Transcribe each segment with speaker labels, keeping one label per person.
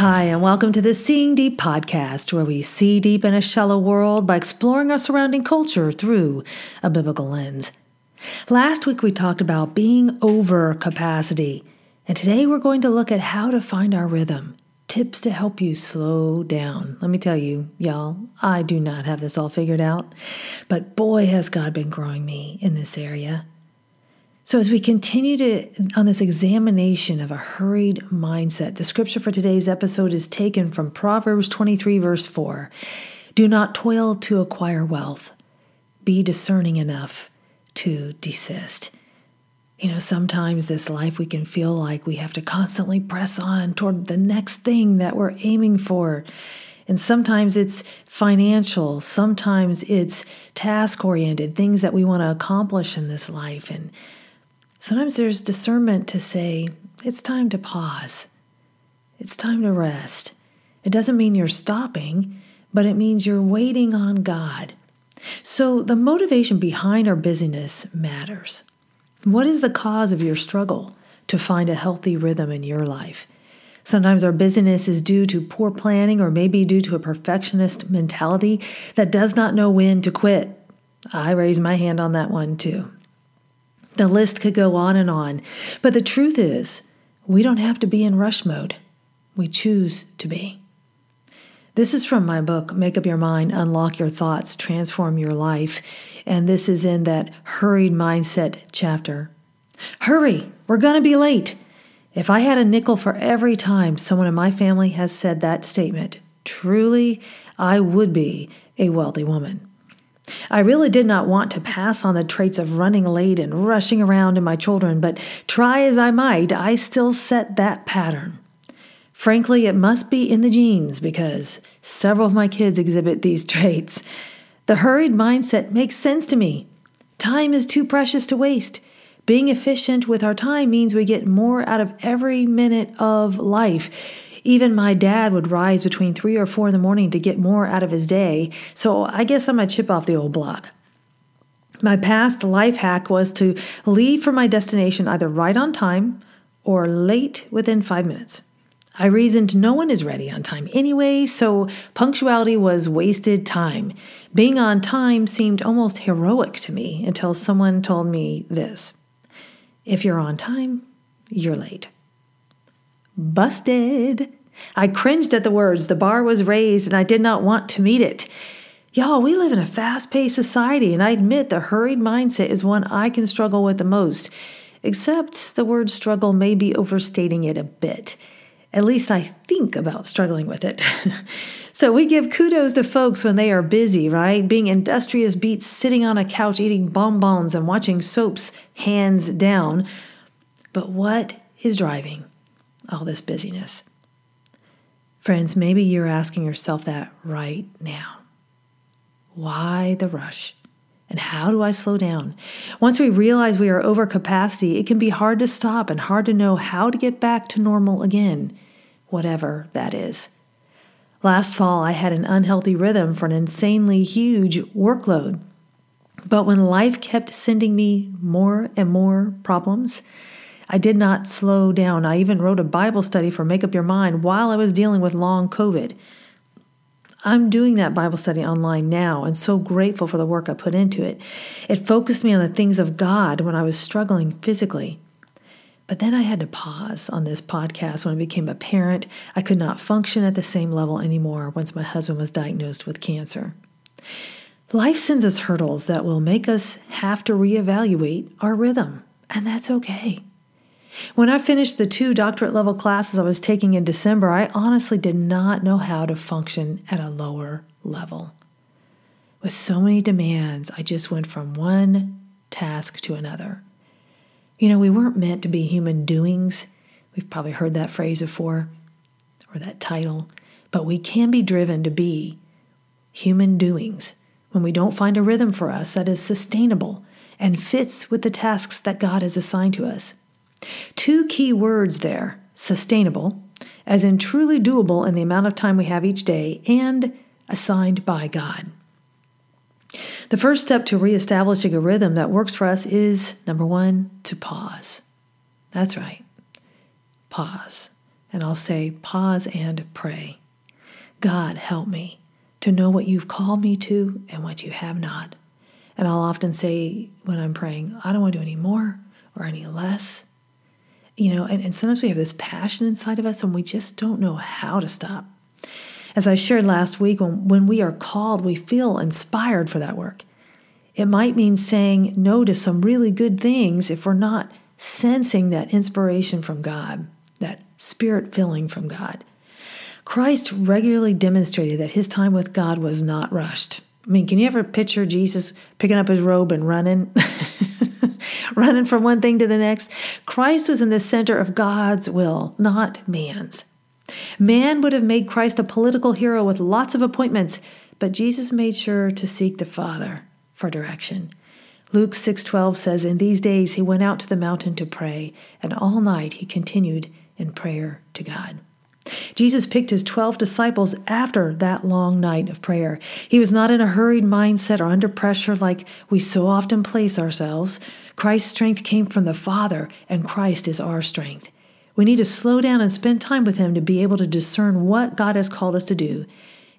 Speaker 1: Hi, and welcome to the Seeing Deep podcast, where we see deep in a shallow world by exploring our surrounding culture through a biblical lens. Last week we talked about being over capacity, and today we're going to look at how to find our rhythm. Tips to help you slow down. Let me tell you, y'all, I do not have this all figured out, but boy, has God been growing me in this area. So, as we continue to on this examination of a hurried mindset, the scripture for today's episode is taken from Proverbs 23, verse 4. Do not toil to acquire wealth, be discerning enough to desist. You know, sometimes this life we can feel like we have to constantly press on toward the next thing that we're aiming for. And sometimes it's financial, sometimes it's task oriented, things that we want to accomplish in this life. And Sometimes there's discernment to say, it's time to pause. It's time to rest. It doesn't mean you're stopping, but it means you're waiting on God. So the motivation behind our busyness matters. What is the cause of your struggle to find a healthy rhythm in your life? Sometimes our busyness is due to poor planning or maybe due to a perfectionist mentality that does not know when to quit. I raise my hand on that one too. The list could go on and on. But the truth is, we don't have to be in rush mode. We choose to be. This is from my book, Make Up Your Mind, Unlock Your Thoughts, Transform Your Life. And this is in that hurried mindset chapter. Hurry, we're going to be late. If I had a nickel for every time someone in my family has said that statement, truly, I would be a wealthy woman. I really did not want to pass on the traits of running late and rushing around in my children, but try as I might, I still set that pattern. Frankly, it must be in the genes because several of my kids exhibit these traits. The hurried mindset makes sense to me. Time is too precious to waste. Being efficient with our time means we get more out of every minute of life. Even my dad would rise between three or four in the morning to get more out of his day, so I guess I'm a chip off the old block. My past life hack was to leave for my destination either right on time or late within five minutes. I reasoned no one is ready on time anyway, so punctuality was wasted time. Being on time seemed almost heroic to me until someone told me this If you're on time, you're late. Busted. I cringed at the words. The bar was raised and I did not want to meet it. Y'all, we live in a fast paced society, and I admit the hurried mindset is one I can struggle with the most. Except the word struggle may be overstating it a bit. At least I think about struggling with it. so we give kudos to folks when they are busy, right? Being industrious beats sitting on a couch eating bonbons and watching soaps hands down. But what is driving all this busyness? Friends, maybe you're asking yourself that right now. Why the rush? And how do I slow down? Once we realize we are over capacity, it can be hard to stop and hard to know how to get back to normal again, whatever that is. Last fall, I had an unhealthy rhythm for an insanely huge workload. But when life kept sending me more and more problems, I did not slow down. I even wrote a Bible study for Make Up Your Mind while I was dealing with long COVID. I'm doing that Bible study online now and so grateful for the work I put into it. It focused me on the things of God when I was struggling physically. But then I had to pause on this podcast when I became a parent. I could not function at the same level anymore once my husband was diagnosed with cancer. Life sends us hurdles that will make us have to reevaluate our rhythm, and that's okay. When I finished the two doctorate level classes I was taking in December, I honestly did not know how to function at a lower level. With so many demands, I just went from one task to another. You know, we weren't meant to be human doings. We've probably heard that phrase before or that title, but we can be driven to be human doings when we don't find a rhythm for us that is sustainable and fits with the tasks that God has assigned to us. Two key words there sustainable, as in truly doable in the amount of time we have each day, and assigned by God. The first step to reestablishing a rhythm that works for us is number one, to pause. That's right. Pause. and I'll say, pause and pray. God, help me to know what you've called me to and what you have not. And I'll often say when I'm praying, I don't want to do any more or any less. You know, and, and sometimes we have this passion inside of us and we just don't know how to stop. As I shared last week, when, when we are called, we feel inspired for that work. It might mean saying no to some really good things if we're not sensing that inspiration from God, that spirit filling from God. Christ regularly demonstrated that his time with God was not rushed. I mean, can you ever picture Jesus picking up his robe and running? running from one thing to the next? Christ was in the center of God's will, not man's. Man would have made Christ a political hero with lots of appointments, but Jesus made sure to seek the Father for direction. Luke 6:12 says in these days he went out to the mountain to pray and all night he continued in prayer to God. Jesus picked his 12 disciples after that long night of prayer. He was not in a hurried mindset or under pressure like we so often place ourselves. Christ's strength came from the Father, and Christ is our strength. We need to slow down and spend time with Him to be able to discern what God has called us to do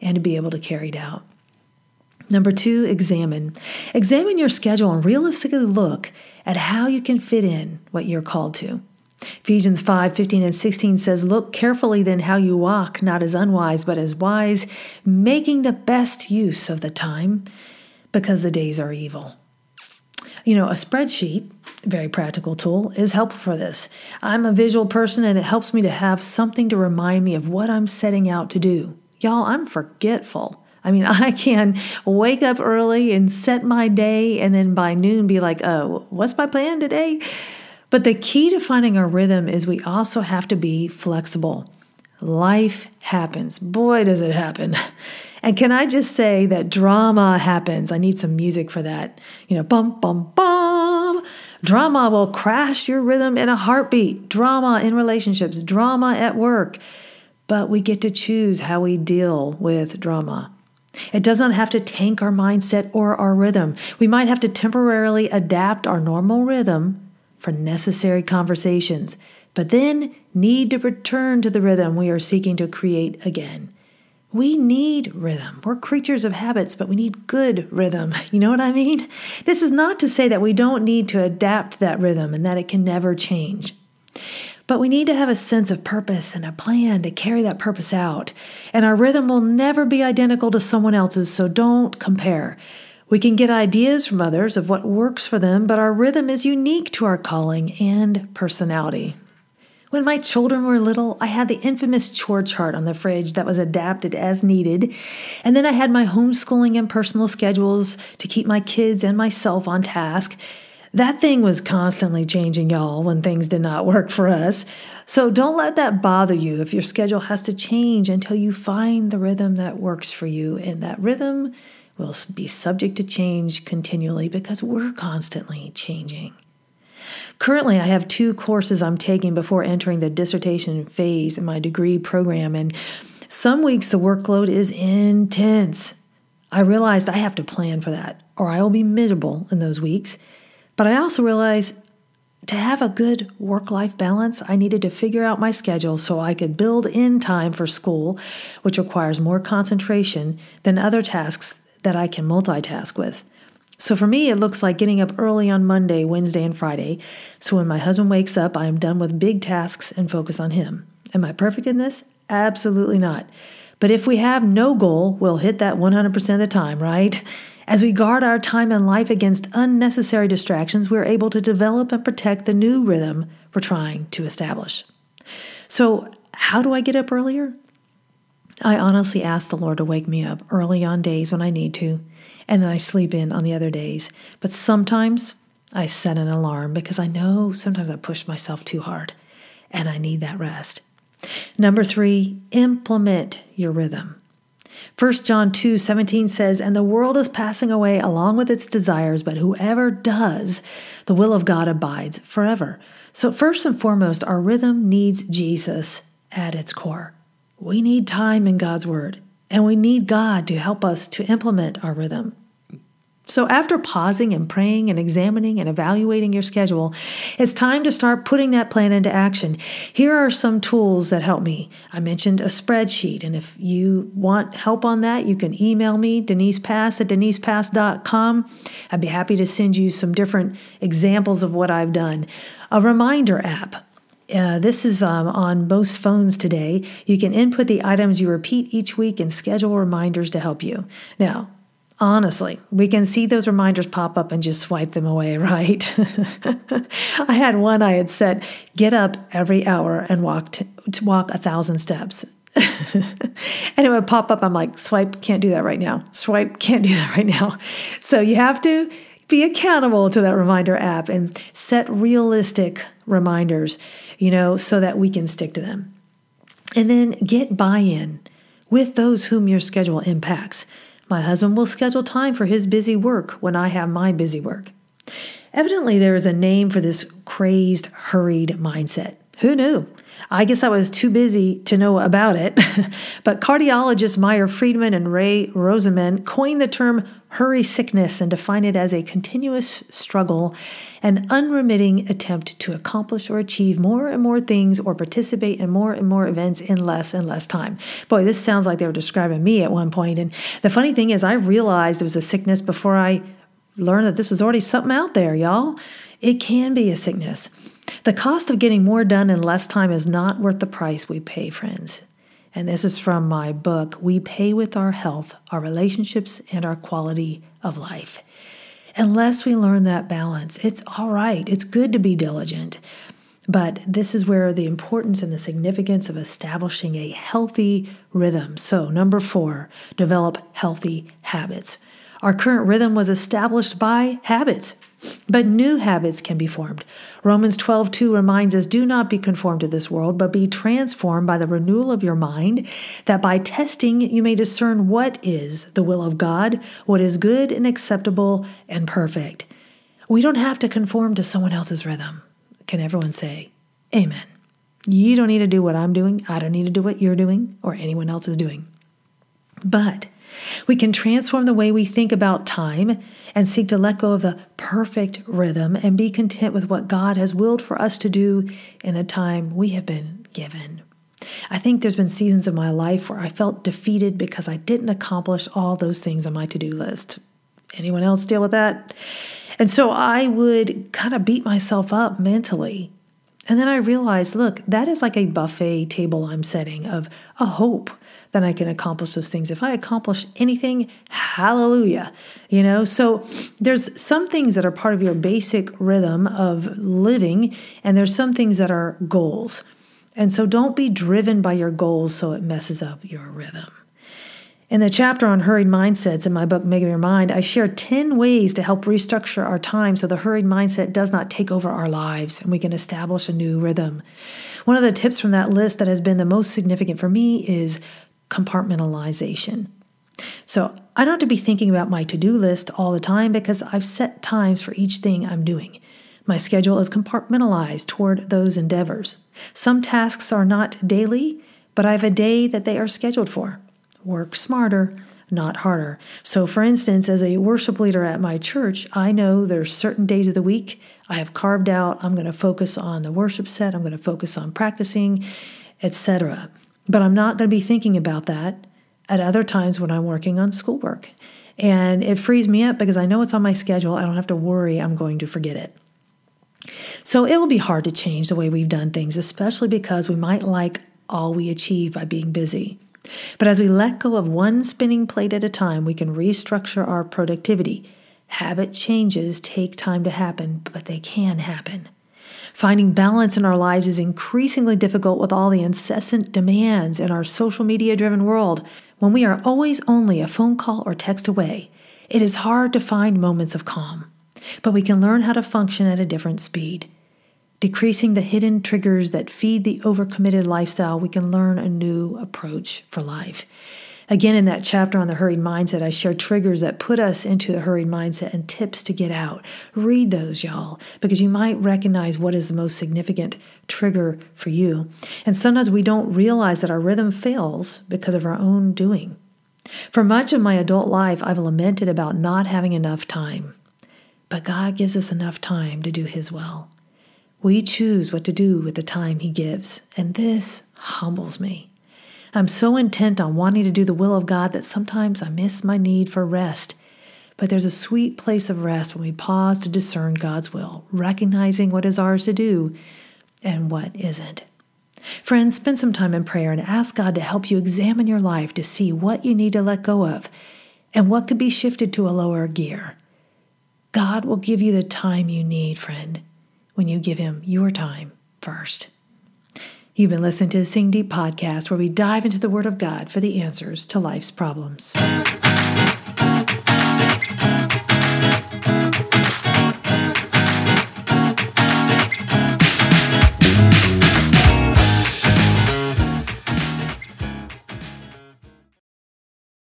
Speaker 1: and to be able to carry it out. Number two, examine. Examine your schedule and realistically look at how you can fit in what you're called to. Ephesians 5 15 and 16 says, Look carefully then how you walk, not as unwise, but as wise, making the best use of the time, because the days are evil. You know, a spreadsheet, very practical tool, is helpful for this. I'm a visual person and it helps me to have something to remind me of what I'm setting out to do. Y'all, I'm forgetful. I mean, I can wake up early and set my day and then by noon be like, oh, what's my plan today? But the key to finding our rhythm is we also have to be flexible. Life happens. Boy, does it happen. And can I just say that drama happens? I need some music for that. You know, bum, bum, bum. Drama will crash your rhythm in a heartbeat. Drama in relationships, drama at work. But we get to choose how we deal with drama. It does not have to tank our mindset or our rhythm. We might have to temporarily adapt our normal rhythm for necessary conversations, but then need to return to the rhythm we are seeking to create again. We need rhythm. We're creatures of habits, but we need good rhythm. You know what I mean? This is not to say that we don't need to adapt that rhythm and that it can never change. But we need to have a sense of purpose and a plan to carry that purpose out. And our rhythm will never be identical to someone else's, so don't compare. We can get ideas from others of what works for them, but our rhythm is unique to our calling and personality. When my children were little, I had the infamous chore chart on the fridge that was adapted as needed. And then I had my homeschooling and personal schedules to keep my kids and myself on task. That thing was constantly changing, y'all, when things did not work for us. So don't let that bother you if your schedule has to change until you find the rhythm that works for you. And that rhythm will be subject to change continually because we're constantly changing. Currently, I have two courses I'm taking before entering the dissertation phase in my degree program, and some weeks the workload is intense. I realized I have to plan for that, or I will be miserable in those weeks. But I also realized to have a good work life balance, I needed to figure out my schedule so I could build in time for school, which requires more concentration than other tasks that I can multitask with. So for me, it looks like getting up early on Monday, Wednesday, and Friday. So when my husband wakes up, I am done with big tasks and focus on him. Am I perfect in this? Absolutely not. But if we have no goal, we'll hit that 100% of the time, right? As we guard our time and life against unnecessary distractions, we're able to develop and protect the new rhythm we're trying to establish. So, how do I get up earlier? I honestly ask the Lord to wake me up early on days when I need to and then I sleep in on the other days. But sometimes I set an alarm because I know sometimes I push myself too hard and I need that rest. Number three, implement your rhythm. 1 John 2 17 says, And the world is passing away along with its desires, but whoever does the will of God abides forever. So, first and foremost, our rhythm needs Jesus at its core. We need time in God's Word, and we need God to help us to implement our rhythm. So, after pausing and praying and examining and evaluating your schedule, it's time to start putting that plan into action. Here are some tools that help me. I mentioned a spreadsheet, and if you want help on that, you can email me, Denise Pass at denisepass.com. I'd be happy to send you some different examples of what I've done. A reminder app. Uh, this is um, on most phones today. You can input the items you repeat each week and schedule reminders to help you. Now, Honestly, we can see those reminders pop up and just swipe them away, right? I had one I had set get up every hour and walk to walk a thousand steps. and it would pop up. I'm like, swipe, can't do that right now. Swipe, can't do that right now. So you have to be accountable to that reminder app and set realistic reminders, you know, so that we can stick to them. And then get buy in with those whom your schedule impacts. My husband will schedule time for his busy work when I have my busy work. Evidently, there is a name for this crazed, hurried mindset. Who knew? I guess I was too busy to know about it. but cardiologists Meyer Friedman and Ray Rosenman coined the term hurry sickness and define it as a continuous struggle, an unremitting attempt to accomplish or achieve more and more things or participate in more and more events in less and less time. Boy, this sounds like they were describing me at one point. And the funny thing is, I realized it was a sickness before I learned that this was already something out there, y'all. It can be a sickness. The cost of getting more done in less time is not worth the price we pay, friends. And this is from my book, We Pay with Our Health, Our Relationships, and Our Quality of Life. Unless we learn that balance, it's all right. It's good to be diligent. But this is where the importance and the significance of establishing a healthy rhythm. So, number four, develop healthy habits. Our current rhythm was established by habits, but new habits can be formed. Romans 12:2 reminds us, "Do not be conformed to this world, but be transformed by the renewal of your mind, that by testing you may discern what is the will of God, what is good and acceptable and perfect." We don't have to conform to someone else's rhythm. Can everyone say amen? You don't need to do what I'm doing. I don't need to do what you're doing or anyone else is doing. But we can transform the way we think about time and seek to let go of the perfect rhythm and be content with what God has willed for us to do in the time we have been given. I think there's been seasons of my life where I felt defeated because I didn't accomplish all those things on my to do list. Anyone else deal with that? And so I would kind of beat myself up mentally. And then I realized look, that is like a buffet table I'm setting of a hope that I can accomplish those things. If I accomplish anything, hallelujah. You know, so there's some things that are part of your basic rhythm of living, and there's some things that are goals. And so don't be driven by your goals so it messes up your rhythm. In the chapter on hurried mindsets in my book, Make Your Mind, I share 10 ways to help restructure our time so the hurried mindset does not take over our lives and we can establish a new rhythm. One of the tips from that list that has been the most significant for me is compartmentalization. So I don't have to be thinking about my to do list all the time because I've set times for each thing I'm doing. My schedule is compartmentalized toward those endeavors. Some tasks are not daily, but I have a day that they are scheduled for. Work smarter, not harder. So, for instance, as a worship leader at my church, I know there's certain days of the week I have carved out. I'm going to focus on the worship set, I'm going to focus on practicing, etc. But I'm not going to be thinking about that at other times when I'm working on schoolwork. And it frees me up because I know it's on my schedule. I don't have to worry I'm going to forget it. So it will be hard to change the way we've done things, especially because we might like all we achieve by being busy. But as we let go of one spinning plate at a time, we can restructure our productivity. Habit changes take time to happen, but they can happen. Finding balance in our lives is increasingly difficult with all the incessant demands in our social media driven world. When we are always only a phone call or text away, it is hard to find moments of calm. But we can learn how to function at a different speed. Decreasing the hidden triggers that feed the overcommitted lifestyle, we can learn a new approach for life. Again, in that chapter on the hurried mindset, I share triggers that put us into the hurried mindset and tips to get out. Read those, y'all, because you might recognize what is the most significant trigger for you. And sometimes we don't realize that our rhythm fails because of our own doing. For much of my adult life, I've lamented about not having enough time. But God gives us enough time to do His will. We choose what to do with the time He gives, and this humbles me. I'm so intent on wanting to do the will of God that sometimes I miss my need for rest. But there's a sweet place of rest when we pause to discern God's will, recognizing what is ours to do and what isn't. Friends, spend some time in prayer and ask God to help you examine your life to see what you need to let go of and what could be shifted to a lower gear. God will give you the time you need, friend, when you give Him your time first. You've been listening to the Seeing Deep podcast, where we dive into the Word of God for the answers to life's problems.